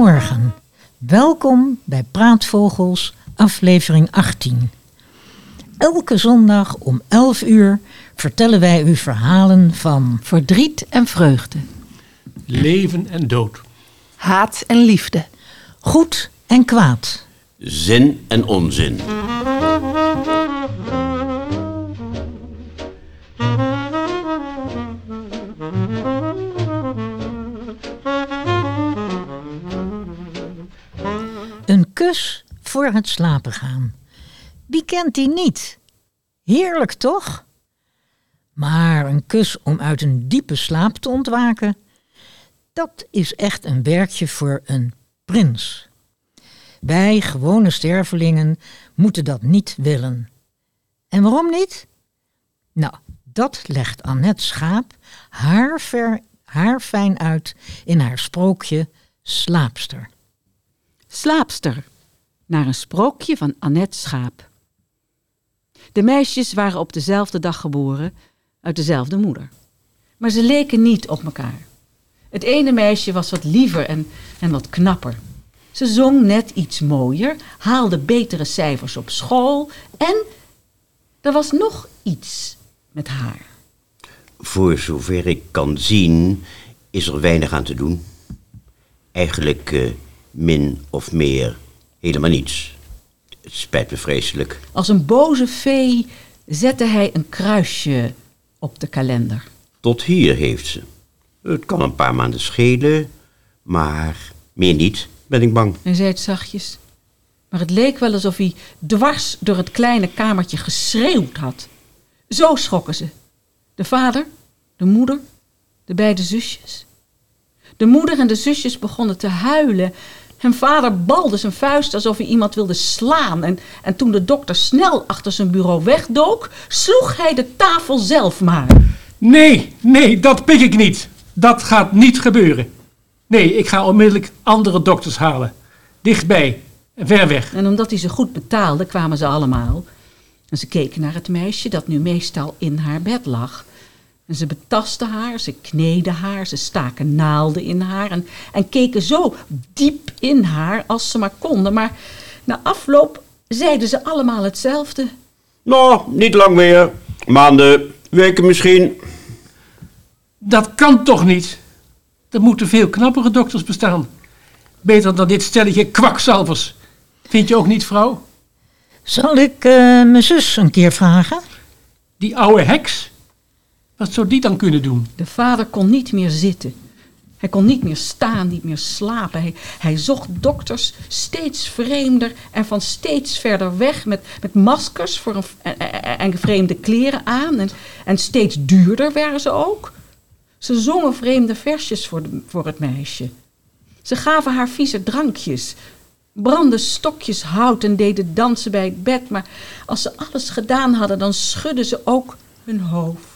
Goedemorgen, welkom bij Praatvogels, aflevering 18. Elke zondag om 11 uur vertellen wij u verhalen van Verdriet en vreugde. Leven en dood. Haat en liefde. goed en kwaad. Zin en onzin. Kus voor het slapen gaan. Wie kent die niet? Heerlijk toch? Maar een kus om uit een diepe slaap te ontwaken, dat is echt een werkje voor een prins. Wij gewone stervelingen moeten dat niet willen. En waarom niet? Nou, dat legt Annette Schaap haar, ver, haar fijn uit in haar sprookje Slaapster. Slaapster, naar een sprookje van Annette Schaap. De meisjes waren op dezelfde dag geboren, uit dezelfde moeder. Maar ze leken niet op elkaar. Het ene meisje was wat liever en, en wat knapper. Ze zong net iets mooier, haalde betere cijfers op school en er was nog iets met haar. Voor zover ik kan zien, is er weinig aan te doen. Eigenlijk eh, min of meer helemaal niets. Het spijt me vreselijk. Als een boze vee zette hij een kruisje op de kalender. Tot hier heeft ze. Het kan een paar maanden schelen, maar meer niet, ben ik bang. Hij zei het zachtjes. Maar het leek wel alsof hij dwars door het kleine kamertje geschreeuwd had. Zo schrokken ze. De vader, de moeder, de beide zusjes. De moeder en de zusjes begonnen te huilen. En vader balde zijn vuist alsof hij iemand wilde slaan. En, en toen de dokter snel achter zijn bureau wegdook, sloeg hij de tafel zelf maar. Nee, nee, dat pik ik niet. Dat gaat niet gebeuren. Nee, ik ga onmiddellijk andere dokters halen. Dichtbij en ver weg. En omdat hij ze goed betaalde, kwamen ze allemaal. En ze keken naar het meisje dat nu meestal in haar bed lag. En ze betasten haar, ze kneden haar, ze staken naalden in haar en, en keken zo diep in haar als ze maar konden. Maar na afloop zeiden ze allemaal hetzelfde. Nou, niet lang meer. Maanden, weken misschien. Dat kan toch niet? Er moeten veel knappere dokters bestaan. Beter dan dit stelletje kwakzalvers. Vind je ook niet, vrouw? Zal ik eh, mijn zus een keer vragen? Die oude heks? Wat zou die dan kunnen doen? De vader kon niet meer zitten. Hij kon niet meer staan, niet meer slapen. Hij, zocht dokters steeds vreemder en van steeds verder weg met, met maskers voor een, en, vreemde kleren aan. En, en steeds duurder waren ze ook. Ze zongen vreemde versjes voor, de, voor het meisje. Ze gaven haar vieze drankjes, brandden stokjes hout en deden dansen bij het bed. Maar als ze alles gedaan hadden, dan schudden ze ook hun hoofd.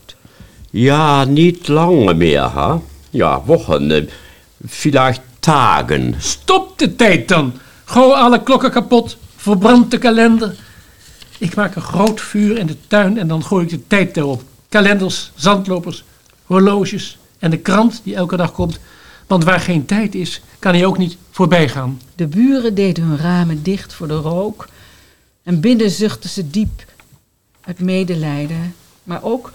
Ja, niet lang meer, hè? Ja, wochen, eh, vielleicht dagen. Stop de tijd dan. Gooi alle klokken kapot. Verbrand de kalender. Ik maak een groot vuur in de tuin en dan gooi ik de tijd erop. Kalenders, zandlopers, horloges en de krant die elke dag komt. Want waar geen tijd is, kan hij ook niet voorbij gaan. De buren deden hun ramen dicht voor de rook. En binnen zuchtten ze diep uit medelijden. Maar ook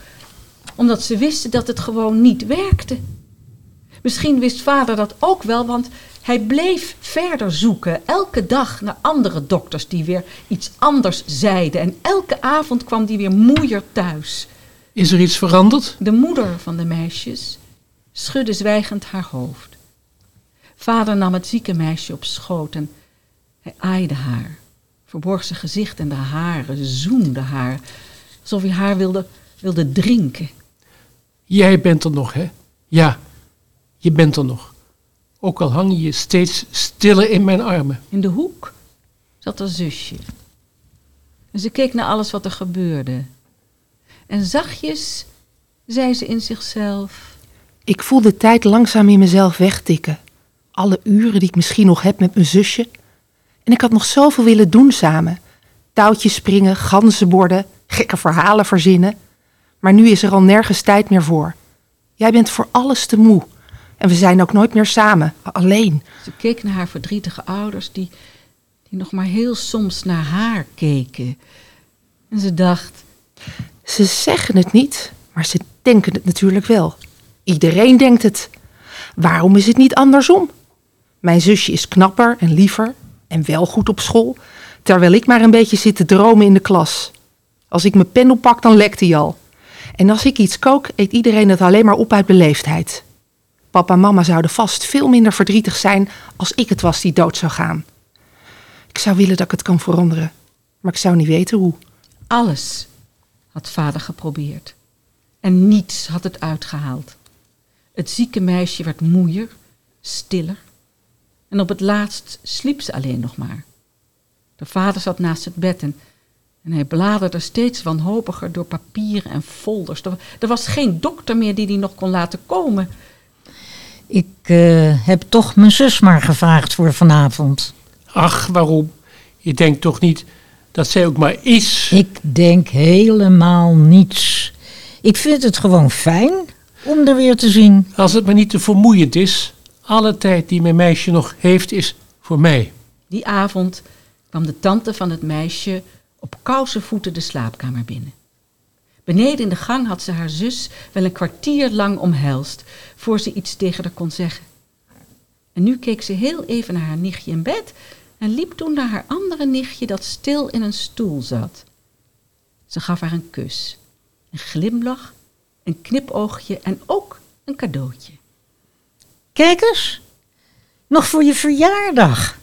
omdat ze wisten dat het gewoon niet werkte. Misschien wist vader dat ook wel, want hij bleef verder zoeken. Elke dag naar andere dokters die weer iets anders zeiden. En elke avond kwam die weer moeier thuis. Is er iets veranderd? De moeder van de meisjes schudde zwijgend haar hoofd. Vader nam het zieke meisje op schoot en Hij aaide haar, verborg zijn gezicht en de haren, zoende haar, alsof hij haar wilde, wilde drinken. Jij bent er nog, hè? Ja, je bent er nog. Ook al hang je steeds stiller in mijn armen. In de hoek zat haar zusje. En ze keek naar alles wat er gebeurde. En zachtjes zei ze in zichzelf: Ik voel de tijd langzaam in mezelf wegtikken. Alle uren die ik misschien nog heb met mijn zusje. En ik had nog zoveel willen doen samen. Touwtjes springen, ganzenborden, gekke verhalen verzinnen. Maar nu is er al nergens tijd meer voor. Jij bent voor alles te moe. En we zijn ook nooit meer samen, alleen. Ze keek naar haar verdrietige ouders, die, die nog maar heel soms naar haar keken. En ze dacht: Ze zeggen het niet, maar ze denken het natuurlijk wel. Iedereen denkt het. Waarom is het niet andersom? Mijn zusje is knapper en liever en wel goed op school, terwijl ik maar een beetje zit te dromen in de klas. Als ik mijn pen oppak, dan lekt hij al. En als ik iets kook, eet iedereen het alleen maar op uit beleefdheid. Papa en mama zouden vast veel minder verdrietig zijn als ik het was die dood zou gaan. Ik zou willen dat ik het kan veranderen, maar ik zou niet weten hoe. alles had vader geprobeerd. En niets had het uitgehaald. Het zieke meisje werd moeier, stiller. En op het laatst sliep ze alleen nog maar. De vader zat naast het bed en, en hij bladerde steeds wanhopiger door papieren en folders. Er, was geen dokter meer die die nog kon laten komen. Ik eh, heb toch mijn zus maar gevraagd voor vanavond. Ach, waarom? Je denkt toch niet dat zij ook maar is? Ik denk helemaal niets. Ik vind het gewoon fijn om er weer te zien. Als het maar niet te vermoeiend is. Alle tijd die mijn meisje nog heeft is voor mij. Die avond kwam de tante van het meisje op kouse voeten de slaapkamer binnen. Beneden in de gang had ze haar zus wel een kwartier lang omhelst, voor ze iets tegen haar kon zeggen. En nu keek ze heel even naar haar nichtje in bed en liep toen naar haar andere nichtje dat stil in een stoel zat. Ze gaf haar een kus, een glimlach, een knipoogje en ook een cadeautje. Kijk eens, nog voor je verjaardag.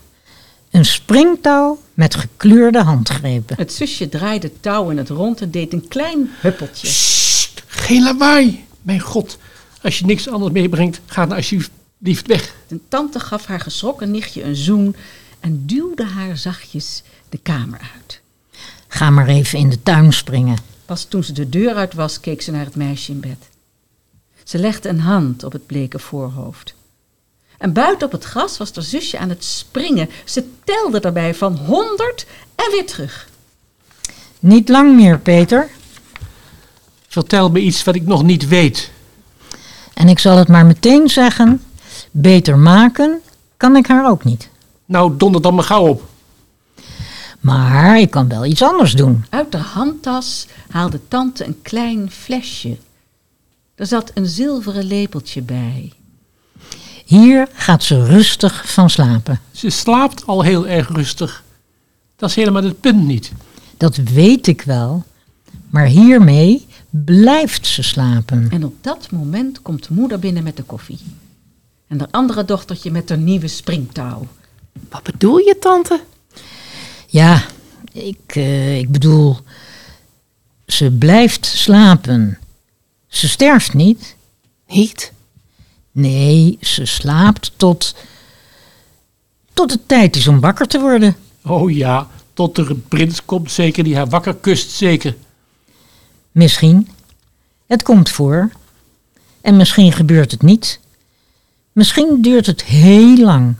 Een springtouw met gekleurde handgrepen. Het zusje draaide het touw in het rond en deed een klein huppeltje. Sst, geen lawaai. Mijn god, als je niks anders meebrengt, ga dan alsjeblieft weg. De tante gaf haar geschrokken nichtje een zoen en duwde haar zachtjes de kamer uit. Ga maar even in de tuin springen. Pas toen ze de deur uit was, keek ze naar het meisje in bed. Ze legde een hand op het bleke voorhoofd. En buiten op het gras was haar zusje aan het springen. Ze telde daarbij van honderd en weer terug. Niet lang meer, Peter. Vertel me iets wat ik nog niet weet. En ik zal het maar meteen zeggen. Beter maken kan ik haar ook niet. Nou, donder dan maar gauw op. Maar ik kan wel iets anders doen. Uit de handtas haalde tante een klein flesje. Er zat een zilveren lepeltje bij. Hier gaat ze rustig van slapen. Ze slaapt al heel erg rustig. Dat is helemaal het punt niet. Dat weet ik wel. Maar hiermee blijft ze slapen. En op dat moment komt moeder binnen met de koffie. En haar andere dochtertje met haar nieuwe springtouw. Wat bedoel je, tante? Ja, ik, eh, ik bedoel, ze blijft slapen. Ze sterft niet. Niet? Nee, ze slaapt tot. tot het tijd is om wakker te worden. Oh ja, tot er een prins komt zeker die haar wakker kust zeker. Misschien. Het komt voor. En misschien gebeurt het niet. Misschien duurt het heel lang.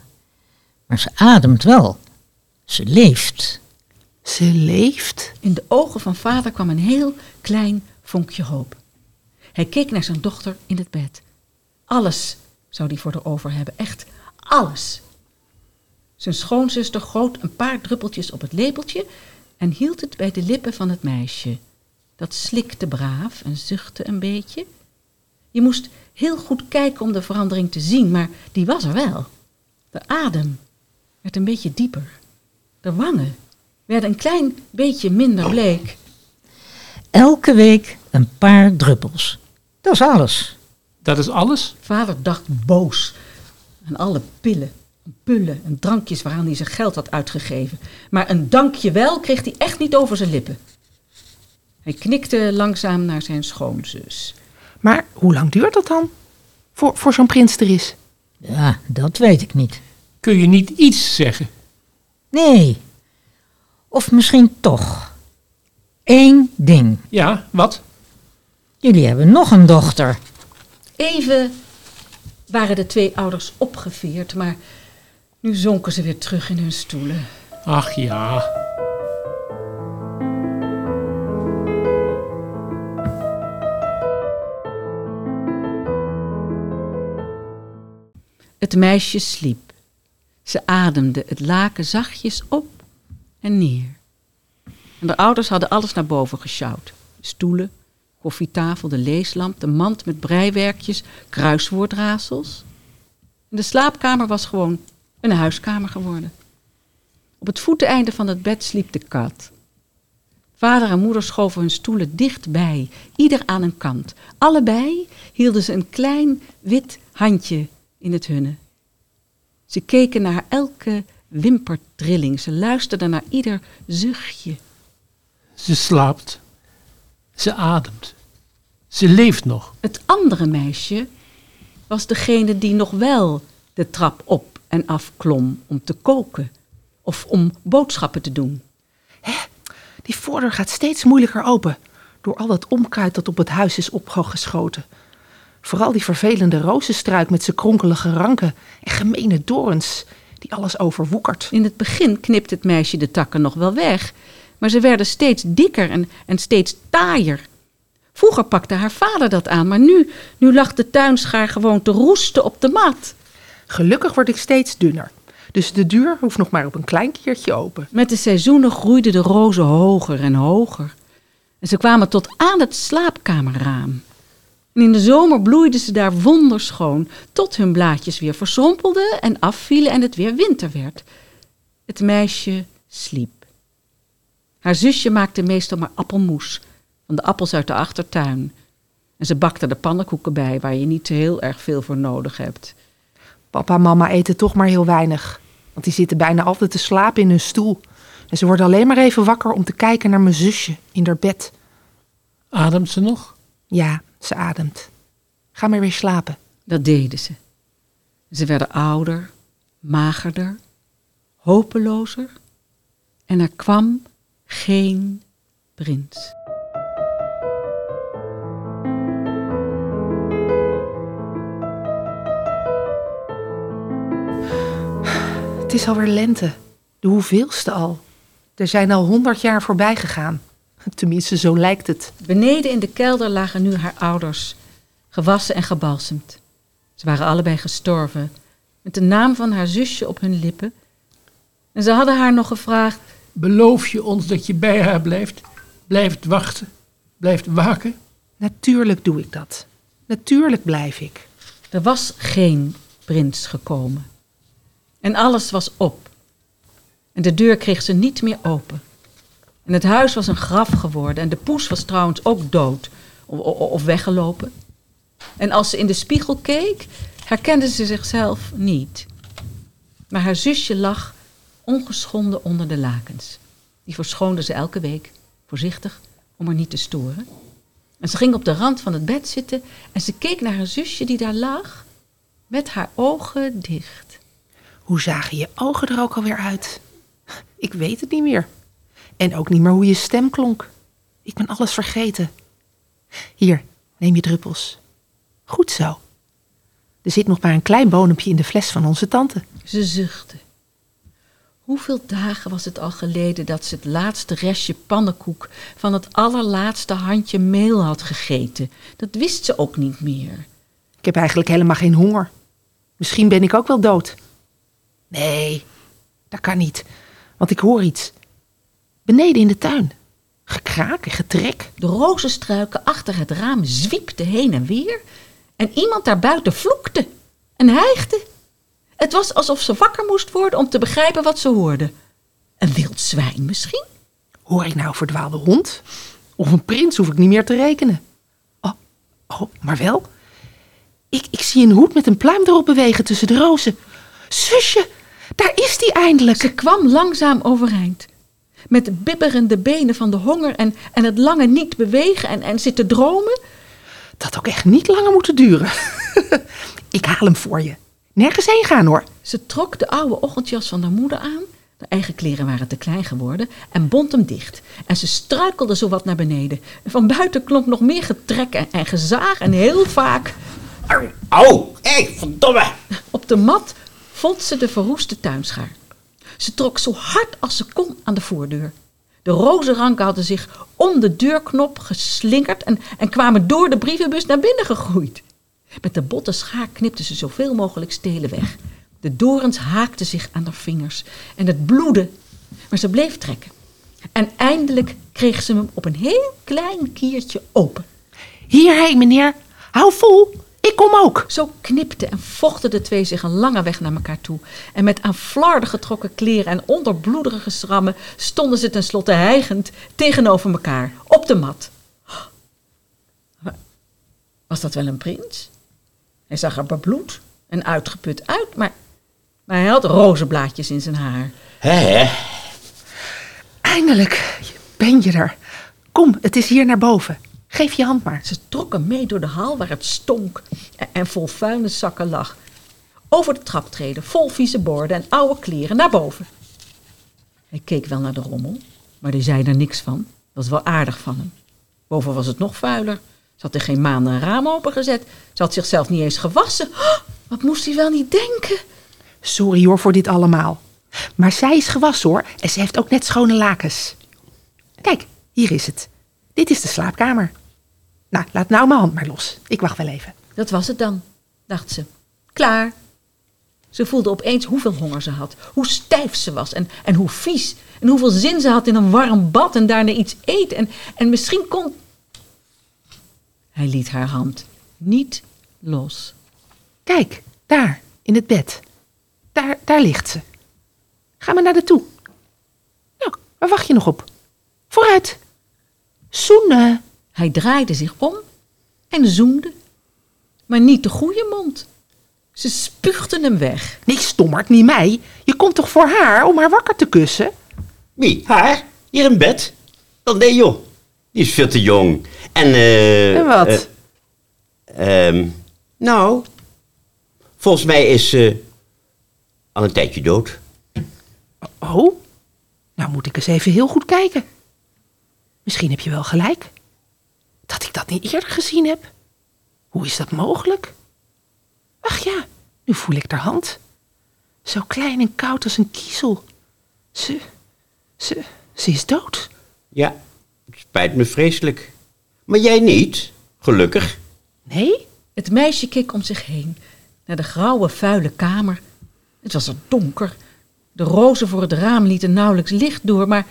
Maar ze ademt wel. Ze leeft. Ze leeft? In de ogen van vader kwam een heel klein vonkje hoop. Hij keek naar zijn dochter in het bed. Alles zou hij voor haar over hebben, echt alles. Zijn schoonzuster goot een paar druppeltjes op het lepeltje en hield het bij de lippen van het meisje. Dat slikte braaf en zuchtte een beetje. Je moest heel goed kijken om de verandering te zien, maar die was er wel. De adem werd een beetje dieper. De wangen werden een klein beetje minder bleek. Elke week een paar druppels. Dat is alles. Dat is alles? Vader dacht boos aan alle pillen, Pullen en drankjes waaraan hij zijn geld had uitgegeven. Maar een dankjewel kreeg hij echt niet over zijn lippen. Hij knikte langzaam naar zijn schoonzus. Maar hoe lang duurt dat dan? Voor, voor zo'n prins er is. Ja, dat weet ik niet. Kun je niet iets zeggen? Nee. Of misschien toch. Eén ding. Ja, wat? Jullie hebben nog een dochter. Even waren de twee ouders opgeveerd, maar nu zonken ze weer terug in hun stoelen. Ach ja. Het meisje sliep. Ze ademde het laken zachtjes op en neer. En de ouders hadden alles naar boven gesjouwd. Stoelen, koffietafel, de leeslamp, de mand met breiwerkjes, kruiswoordrasels. De slaapkamer was gewoon een huiskamer geworden. Op het voeteneinde van het bed sliep de kat. Vader en moeder schoven hun stoelen dichtbij, ieder aan een kant. Allebei hielden ze een klein wit handje in het hunne. Ze keken naar elke wimpertrilling, ze luisterden naar ieder zuchtje. Ze slaapt. Ze ademt. Ze leeft nog. Het andere meisje was degene die nog wel de trap op en af klom om te koken of om boodschappen te doen. Die voordeur gaat steeds moeilijker open. Door al dat onkruid dat op het huis is opgeschoten. Vooral die vervelende rozenstruik met zijn kronkelige ranken en gemene dorens die alles overwoekert. In het begin knipte het meisje de takken nog wel weg, maar ze werden steeds dikker en, en steeds taaier. Vroeger pakte haar vader dat aan, maar nu, nu lag de tuinschaar gewoon te roesten op de mat. Gelukkig word ik steeds dunner. Dus de deur hoeft nog maar op een klein keertje open. Met de seizoenen groeiden de rozen hoger en hoger. En ze kwamen tot aan het slaapkamerraam. En in de zomer bloeiden ze daar wonderschoon, tot hun blaadjes weer verschrompelden en afvielen en het weer winter werd. Het meisje sliep. Haar zusje maakte meestal maar appelmoes van de appels uit de achtertuin. En ze bakte de pannenkoeken bij, waar je niet heel erg veel voor nodig hebt. Papa en mama eten toch maar heel weinig. Want die zitten bijna altijd te slapen in hun stoel. En ze worden alleen maar even wakker om te kijken naar mijn zusje in haar bed. Ademt ze nog? Ja, ze ademt. Ga maar weer slapen. Dat deden ze. Ze werden ouder, magerder, hopelozer. En er kwam geen prins. Het is alweer lente. De hoeveelste al. Er zijn al honderd jaar voorbij gegaan. Tenminste, zo lijkt het. Beneden in de kelder lagen nu haar ouders, gewassen en gebalsemd. Ze waren allebei gestorven, met de naam van haar zusje op hun lippen. En ze hadden haar nog gevraagd: Beloof je ons dat je bij haar blijft? Blijft wachten? Blijft waken? Natuurlijk doe ik dat. Natuurlijk blijf ik. Er was geen prins gekomen. En alles was op. En de deur kreeg ze niet meer open. En het huis was een graf geworden. En de poes was trouwens ook dood of, of weggelopen. En als ze in de spiegel keek, herkende ze zichzelf niet. Maar haar zusje lag ongeschonden onder de lakens. Die verschoonde ze elke week, voorzichtig, om haar niet te storen. En ze ging op de rand van het bed zitten en ze keek naar haar zusje die daar lag, met haar ogen dicht. Hoe zagen je ogen er ook alweer uit? Ik weet het niet meer. En ook niet meer hoe je stem klonk. Ik ben alles vergeten. Hier, neem je druppels. Goed zo. Er zit nog maar een klein bodempje in de fles van onze tante. Ze zuchtte. Hoeveel dagen was het al geleden dat ze het laatste restje pannenkoek van het allerlaatste handje meel had gegeten? Dat wist ze ook niet meer. Ik heb eigenlijk helemaal geen honger. Misschien ben ik ook wel dood. Nee, dat kan niet, want ik hoor iets. Beneden in de tuin. Gekraak en getrek. De rozenstruiken achter het raam zwiepten heen en weer. En iemand daarbuiten vloekte en hijgde. Het was alsof ze wakker moest worden om te begrijpen wat ze hoorde. Een wild zwijn misschien? Hoor ik nou een verdwaalde hond? Of een prins hoef ik niet meer te rekenen. Oh, oh maar wel. Ik, ik zie een hoed met een pluim erop bewegen tussen de rozen. Zusje, daar is die eindelijk. Ze kwam langzaam overeind. Met de bibberende benen van de honger en, en het lange niet bewegen en, en zitten dromen. Dat had ook echt niet langer moeten duren. ik haal hem voor je. Nergens heen gaan hoor. Ze trok de oude ochtendjas van haar moeder aan. De eigen kleren waren te klein geworden en bond hem dicht. En ze struikelde zowat naar beneden. En van buiten klonk nog meer getrek en, gezaag en heel vaak Au, au, hé, verdomme. op de mat vond ze de verroeste tuinschaar. Ze trok zo hard als ze kon aan de voordeur. De rozenranken hadden zich om de deurknop geslingerd en, en kwamen door de brievenbus naar binnen gegroeid. Met de botte schaar knipte ze zoveel mogelijk stelen weg. De dorens haakten zich aan haar vingers en het bloedde, maar ze bleef trekken. En eindelijk kreeg ze hem op een heel klein kiertje open. Hierheen meneer. Hou vol. Ik kom ook. Zo knipten en vochten de twee zich een lange weg naar elkaar toe. En met aan flarden getrokken kleren en onderbloederige schrammen stonden ze tenslotte hijgend tegenover elkaar op de mat. Was dat wel een prins? Hij zag er bebloed en uitgeput uit, maar, maar hij had rozenblaadjes in zijn haar. Hè, hè? Eindelijk ben je er. Kom, het is hier naar boven. Geef je hand maar. Ze trokken mee door de hal waar het stonk en- en vol vuilniszakken lag. Over de traptreden, vol vieze borden en oude kleren, naar boven. Hij keek wel naar de rommel, maar die zei er niks van. Dat was wel aardig van hem. Boven was het nog vuiler. Ze had er geen maanden een raam opengezet. Ze had zichzelf niet eens gewassen. Oh, wat moest hij wel niet denken? Sorry hoor voor dit allemaal. Maar zij is gewassen hoor en ze heeft ook net schone lakens. Kijk, hier is het. Dit is de slaapkamer. Nou, laat nou mijn hand maar los. Ik wacht wel even. Dat was het dan, dacht ze. Klaar. Ze voelde opeens hoeveel honger ze had, hoe stijf ze was en, en hoe vies. En hoeveel zin ze had in een warm bad en daarna iets eten. En, en misschien kon. Hij liet haar hand niet los. Kijk, daar, in het bed. Daar, daar ligt ze. Ga maar naar de toe. Nou, waar wacht je nog op? Vooruit. Zoenen. Hij draaide zich om en zoende. Maar niet de goede mond. Ze spuugden hem weg. Nee, stommerd, niet mij. Je komt toch voor haar om haar wakker te kussen? Wie? Haar? Hier in bed? Wel nee joh, die is veel te jong. En eh... En wat? eh, ehm, nou, volgens mij is ze al een tijdje dood. Oh, nou moet ik eens even heel goed kijken. Misschien heb je wel gelijk. Dat ik dat niet eerder gezien heb. Hoe is dat mogelijk? Ach ja, nu voel ik haar hand. Zo klein en koud als een kiezel. Ze, ze, ze is dood. Ja, het spijt me vreselijk. Maar jij niet, gelukkig. Nee? Het meisje keek om zich heen, naar de grauwe, vuile kamer. Het was er donker. De rozen voor het raam lieten nauwelijks licht door, maar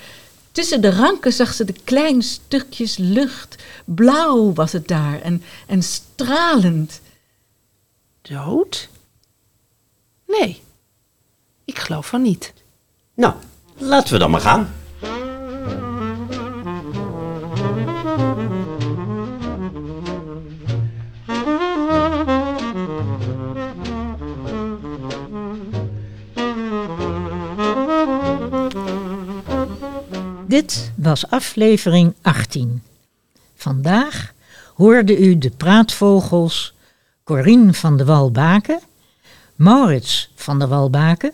tussen de ranken zag ze de kleine stukjes lucht. Blauw was het daar en, en stralend. Dood? Nee, ik geloof van niet. Nou, laten we dan maar gaan. Dit was aflevering 18. Vandaag hoorde u de praatvogels Corine van de Walbaken, Maurits van de Walbaken,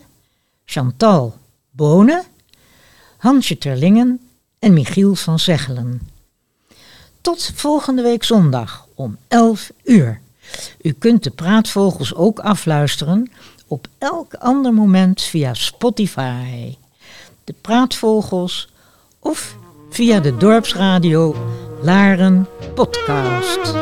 Chantal Bonen, Hansje Terlingen en Michiel van Zeggelen. Tot volgende week zondag om 11 uur. U kunt de praatvogels ook afluisteren op elk ander moment via Spotify. De praatvogels of via de dorpsradio Laren Podcast.